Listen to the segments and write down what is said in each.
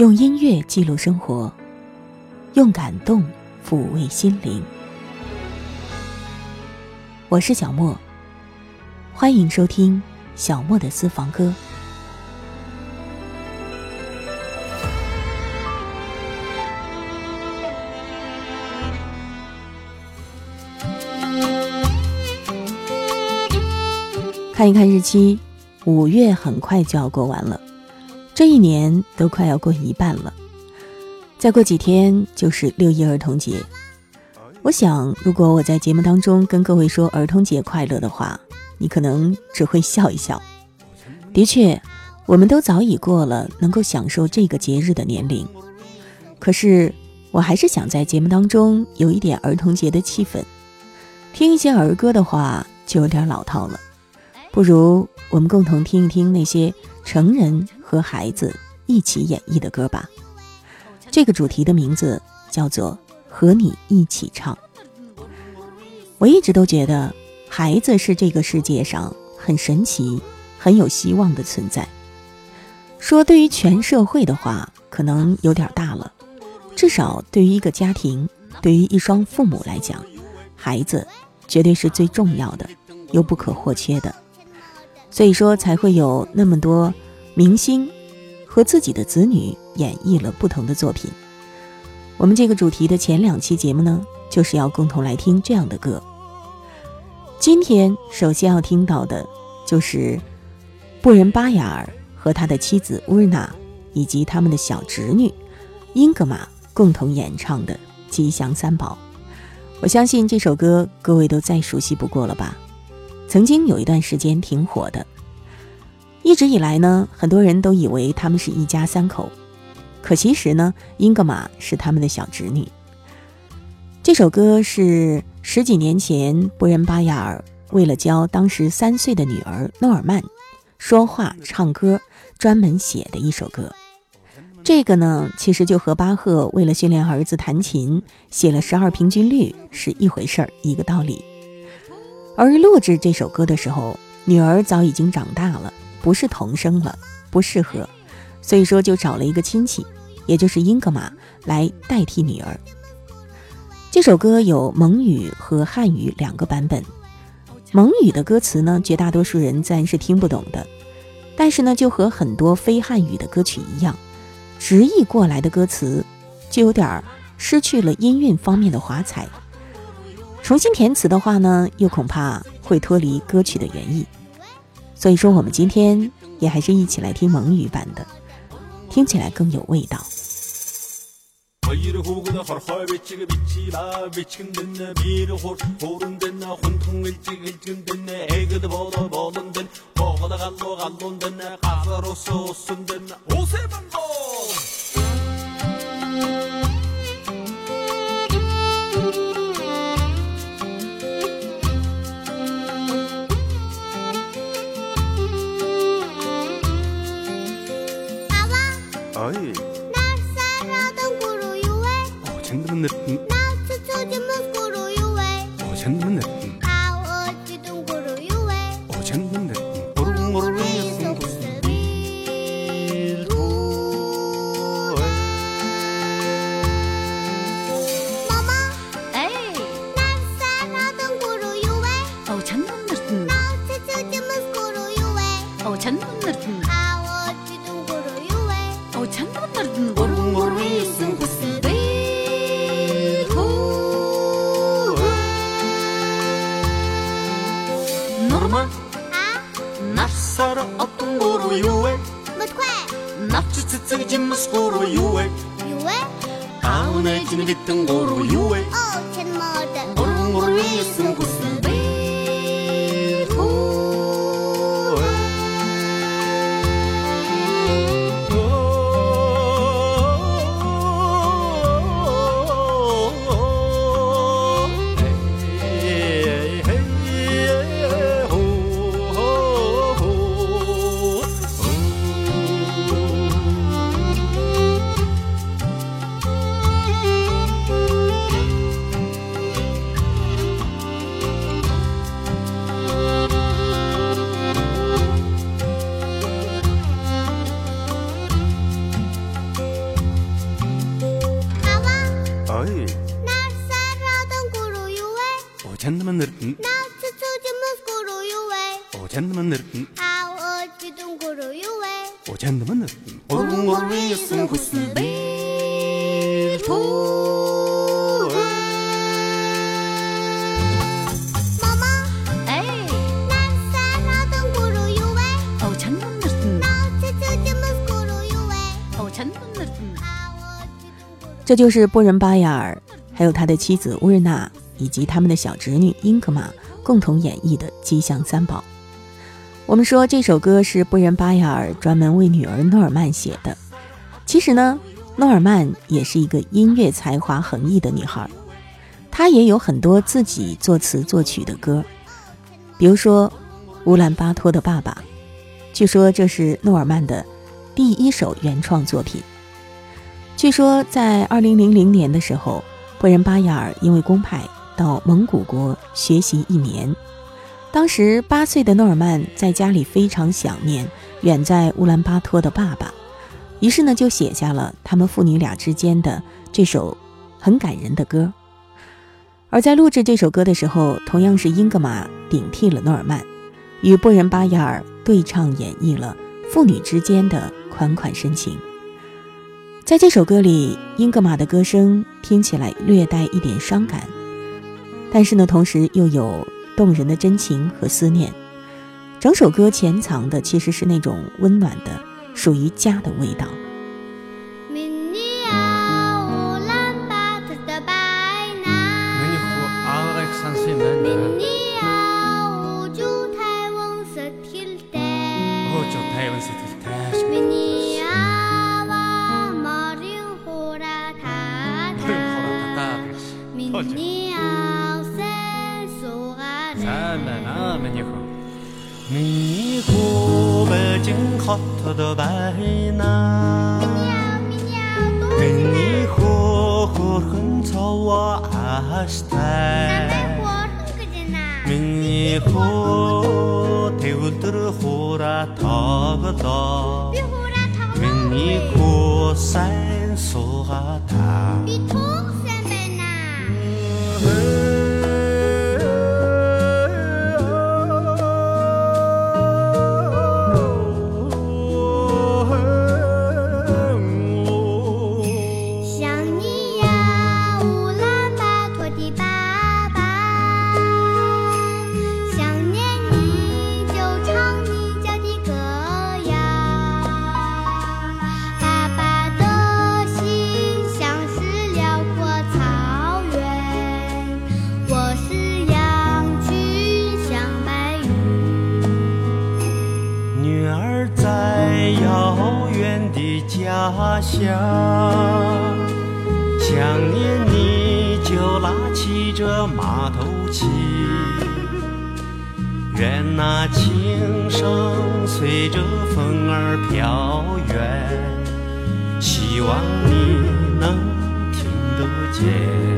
用音乐记录生活，用感动抚慰心灵。我是小莫，欢迎收听小莫的私房歌。看一看日期，五月很快就要过完了。这一年都快要过一半了，再过几天就是六一儿童节。我想，如果我在节目当中跟各位说儿童节快乐的话，你可能只会笑一笑。的确，我们都早已过了能够享受这个节日的年龄。可是，我还是想在节目当中有一点儿童节的气氛。听一些儿歌的话，就有点老套了。不如我们共同听一听那些成人。和孩子一起演绎的歌吧，这个主题的名字叫做“和你一起唱”。我一直都觉得孩子是这个世界上很神奇、很有希望的存在。说对于全社会的话，可能有点大了，至少对于一个家庭、对于一双父母来讲，孩子绝对是最重要的，又不可或缺的。所以说，才会有那么多。明星和自己的子女演绎了不同的作品。我们这个主题的前两期节目呢，就是要共同来听这样的歌。今天首先要听到的，就是布仁巴雅尔和他的妻子乌日娜以及他们的小侄女英格玛共同演唱的《吉祥三宝》。我相信这首歌各位都再熟悉不过了吧？曾经有一段时间挺火的。一直以来呢，很多人都以为他们是一家三口，可其实呢，英格玛是他们的小侄女。这首歌是十几年前布仁巴亚尔为了教当时三岁的女儿诺尔曼说话、唱歌，专门写的一首歌。这个呢，其实就和巴赫为了训练儿子弹琴写了十二平均律是一回事儿，一个道理。而录制这首歌的时候，女儿早已经长大了。不是童声了，不适合，所以说就找了一个亲戚，也就是英格玛来代替女儿。这首歌有蒙语和汉语两个版本，蒙语的歌词呢，绝大多数人自然是听不懂的，但是呢，就和很多非汉语的歌曲一样，直译过来的歌词就有点失去了音韵方面的华彩，重新填词的话呢又恐怕会脱离歌曲的原意。所以说我们今天也还是一起来听蒙语版的听起来更有味道。നിന്ന് 这就是波仁巴雅尔，还有他的妻子乌日娜以及他们的小侄女英格玛共同演绎的《吉祥三宝》。我们说这首歌是波仁巴雅尔专门为女儿诺尔曼写的。其实呢，诺尔曼也是一个音乐才华横溢的女孩，她也有很多自己作词作曲的歌，比如说《乌兰巴托的爸爸》，据说这是诺尔曼的第一首原创作品。据说，在二零零零年的时候，布仁巴雅尔因为公派到蒙古国学习一年。当时八岁的诺尔曼在家里非常想念远在乌兰巴托的爸爸，于是呢就写下了他们父女俩之间的这首很感人的歌。而在录制这首歌的时候，同样是英格玛顶替了诺尔曼，与布仁巴雅尔对唱演绎了父女之间的款款深情。在这首歌里，英格玛的歌声听起来略带一点伤感，但是呢，同时又有动人的真情和思念。整首歌潜藏的其实是那种温暖的、属于家的味道。的白那，你火火很草我阿是台，你火铁不得火啦他个刀，你火山说哈他。你能听得见。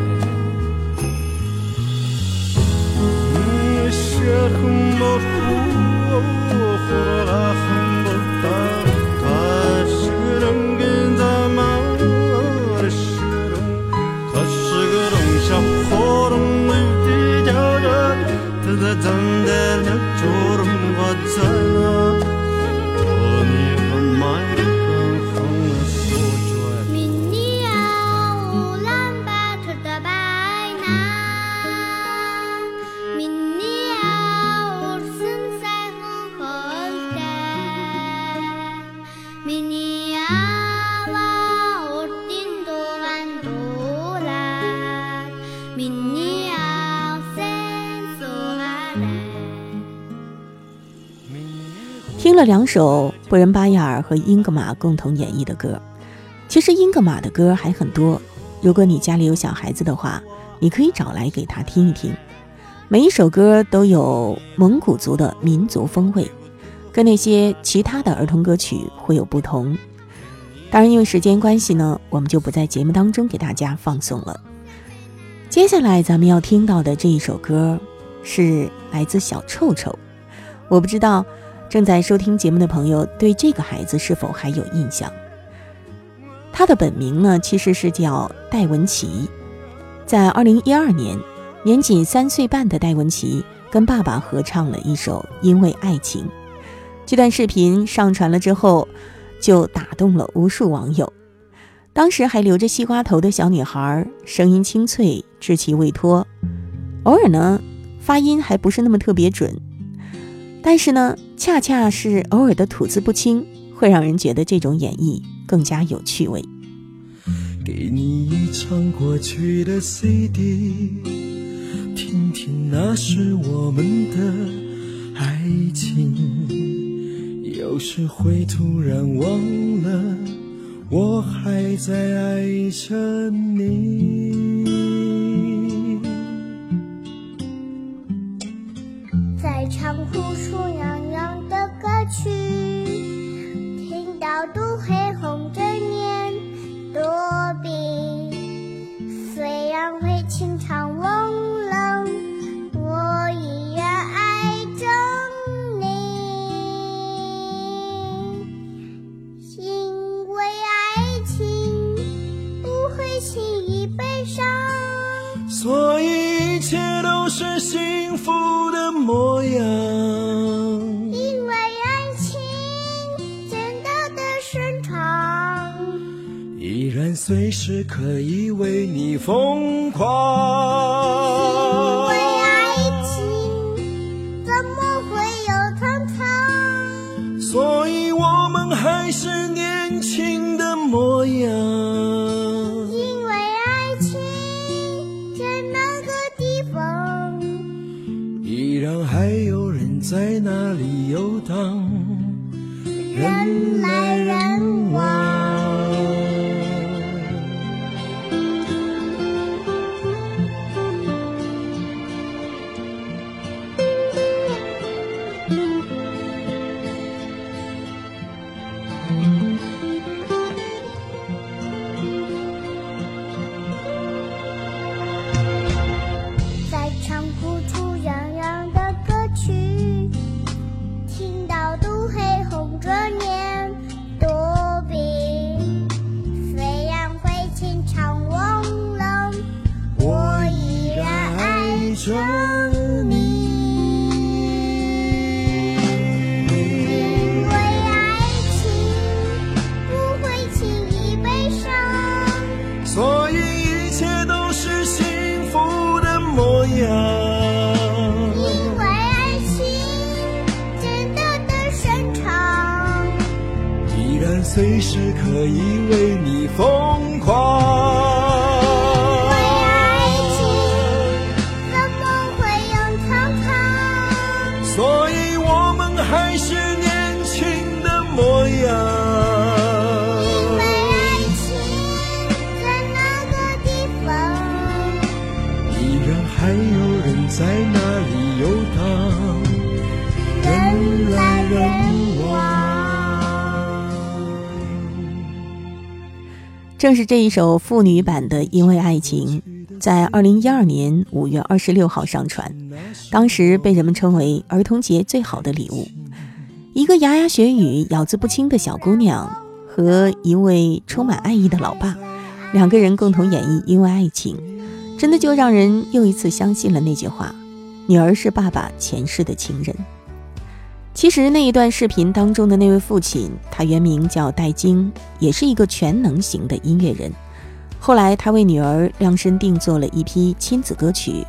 听了两首布仁巴亚尔和英格玛共同演绎的歌，其实英格玛的歌还很多。如果你家里有小孩子的话，你可以找来给他听一听。每一首歌都有蒙古族的民族风味，跟那些其他的儿童歌曲会有不同。当然，因为时间关系呢，我们就不在节目当中给大家放送了。接下来咱们要听到的这一首歌是来自小臭臭，我不知道。正在收听节目的朋友，对这个孩子是否还有印象？他的本名呢，其实是叫戴文琪。在二零一二年，年仅三岁半的戴文琪跟爸爸合唱了一首《因为爱情》。这段视频上传了之后，就打动了无数网友。当时还留着西瓜头的小女孩，声音清脆，稚气未脱，偶尔呢，发音还不是那么特别准，但是呢，恰恰是偶尔的吐字不清，会让人觉得这种演绎更加有趣味。给你一张过去的 CD，听听那是我们的爱情。有时会突然忘了，我还在爱着你。会唱呼出洋洋的歌曲，听到都会可以为你疯狂。因为爱情怎么会有疼痛？所以我们还是年轻的模样。正是这一首妇女版的《因为爱情》，在二零一二年五月二十六号上传，当时被人们称为儿童节最好的礼物。一个牙牙学语、咬字不清的小姑娘和一位充满爱意的老爸，两个人共同演绎《因为爱情》，真的就让人又一次相信了那句话：女儿是爸爸前世的情人。其实那一段视频当中的那位父亲，他原名叫戴晶，也是一个全能型的音乐人。后来他为女儿量身定做了一批亲子歌曲，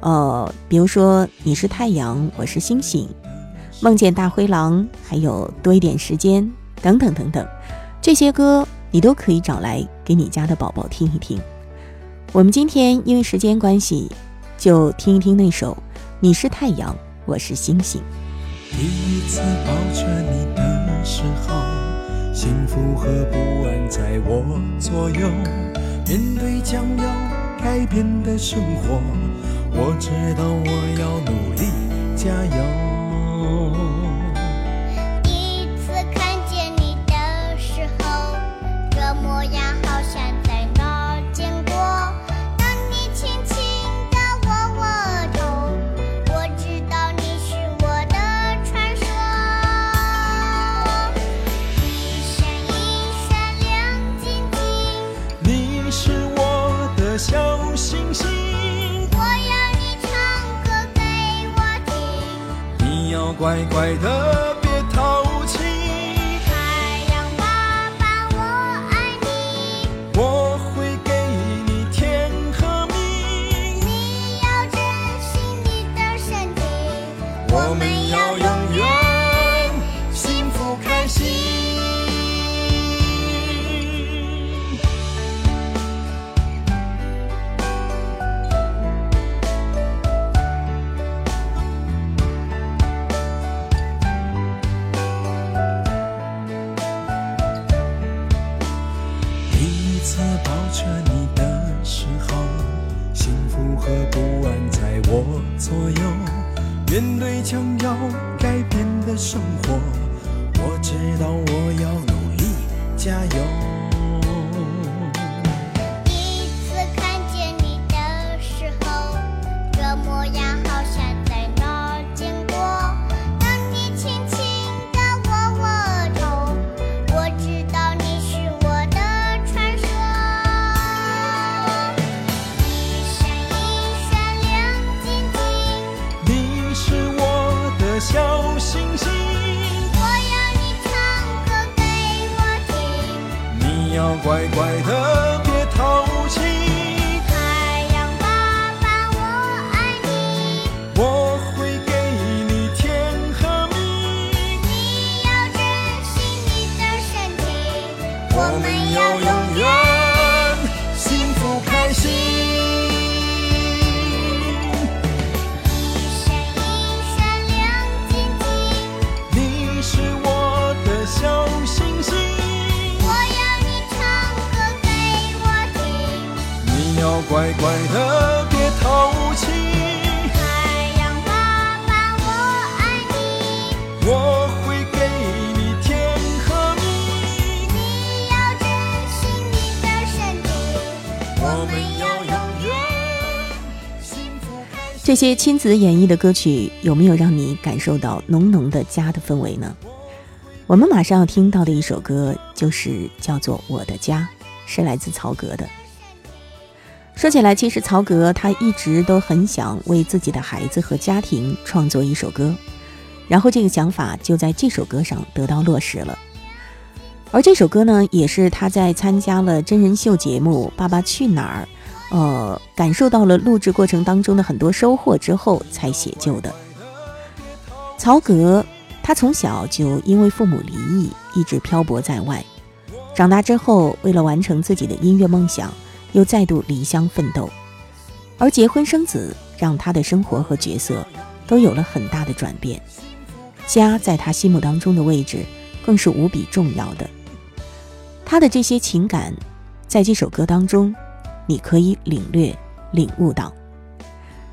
呃，比如说《你是太阳，我是星星》，《梦见大灰狼》，还有多一点时间等等等等。这些歌你都可以找来给你家的宝宝听一听。我们今天因为时间关系，就听一听那首《你是太阳，我是星星》。第一次抱着你的时候，幸福和不安在我左右。面对将要改变的生活，我知道我要努力加油。乖乖的这些亲子演绎的歌曲有没有让你感受到浓浓的家的氛围呢？我们马上要听到的一首歌就是叫做《我的家》，是来自曹格的。说起来，其实曹格他一直都很想为自己的孩子和家庭创作一首歌，然后这个想法就在这首歌上得到落实了。而这首歌呢，也是他在参加了真人秀节目《爸爸去哪儿》，呃，感受到了录制过程当中的很多收获之后才写就的。曹格他从小就因为父母离异，一直漂泊在外，长大之后为了完成自己的音乐梦想，又再度离乡奋斗，而结婚生子让他的生活和角色都有了很大的转变。家在他心目当中的位置更是无比重要的。他的这些情感，在这首歌当中，你可以领略、领悟到。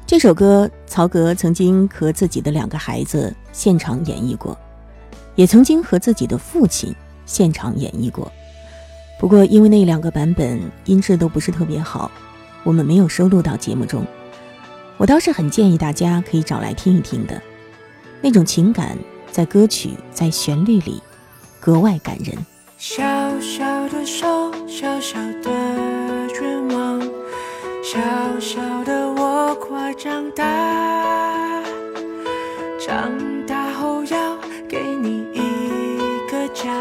这首歌，曹格曾经和自己的两个孩子现场演绎过，也曾经和自己的父亲现场演绎过。不过，因为那两个版本音质都不是特别好，我们没有收录到节目中。我倒是很建议大家可以找来听一听的，那种情感在歌曲、在旋律里格外感人。小小的手，小小的愿望，小小的我快长大。长大后要给你一个家，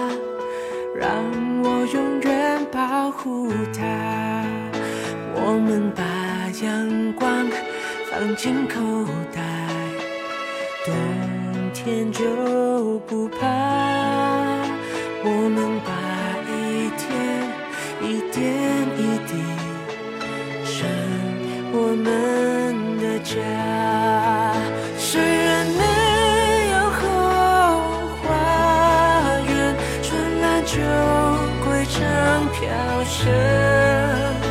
让我永远保护它。我们把阳光放进口袋，冬天就不怕。酒归常飘雪。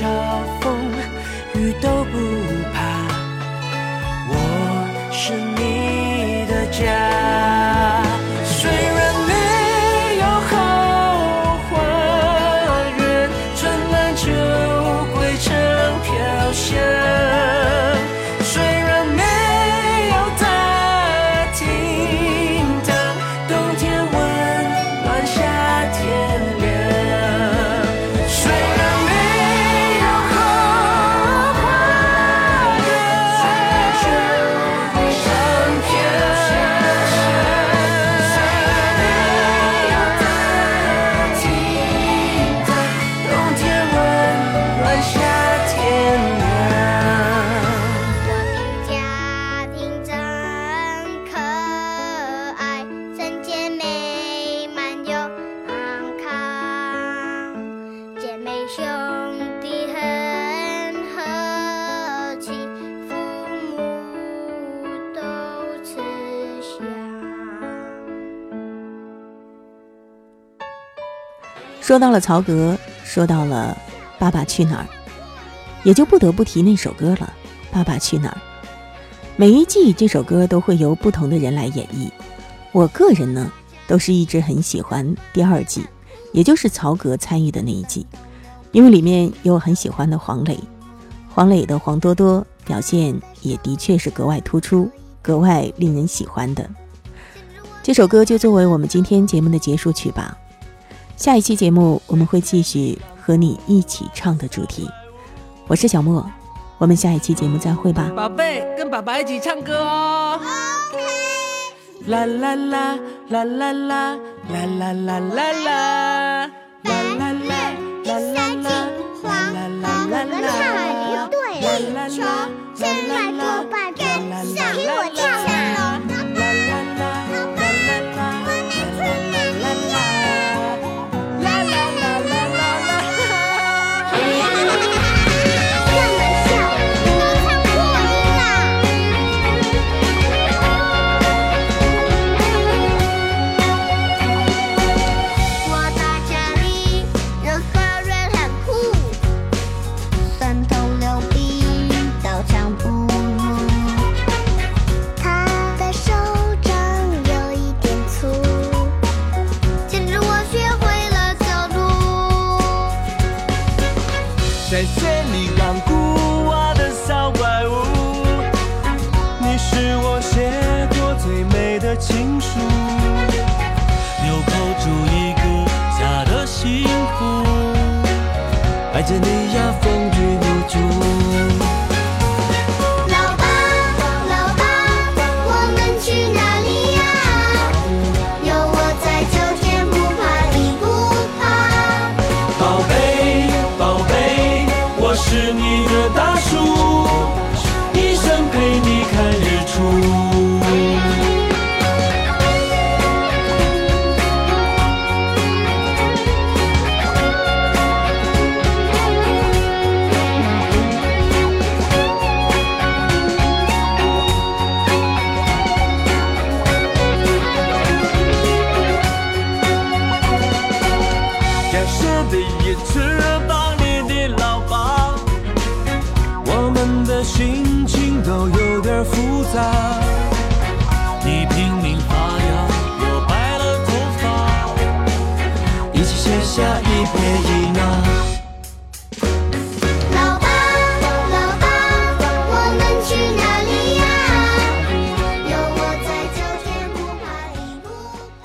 桥说到了曹格，说到了《爸爸去哪儿》，也就不得不提那首歌了，《爸爸去哪儿》。每一季这首歌都会由不同的人来演绎。我个人呢，都是一直很喜欢第二季，也就是曹格参与的那一季，因为里面有很喜欢的黄磊，黄磊的黄多多表现也的确是格外突出，格外令人喜欢的。这首歌就作为我们今天节目的结束曲吧。下一期节目我们会继续和你一起唱的主题。我是小莫，我们下一期节目再会吧。宝贝，跟爸爸一起唱歌哦。啦啦啦啦啦啦啦啦啦啦啦啦啦啦啦啦啦。黄黄的唱对，球现在拖把跟上，听我唱下一撇一捺。老爸，老爸，我们去哪里呀？有我在，秋天不怕地不怕。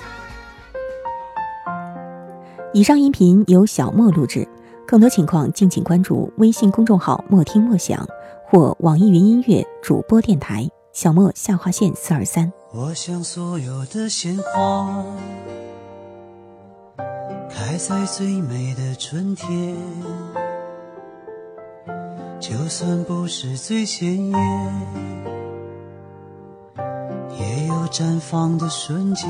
以上音频由小莫录制，更多情况敬请关注微信公众号“莫听莫想”或网易云音乐主播电台“小莫下划线四二三”。我想所有的鲜花开在最美的春天，就算不是最鲜艳，也有绽放的瞬间。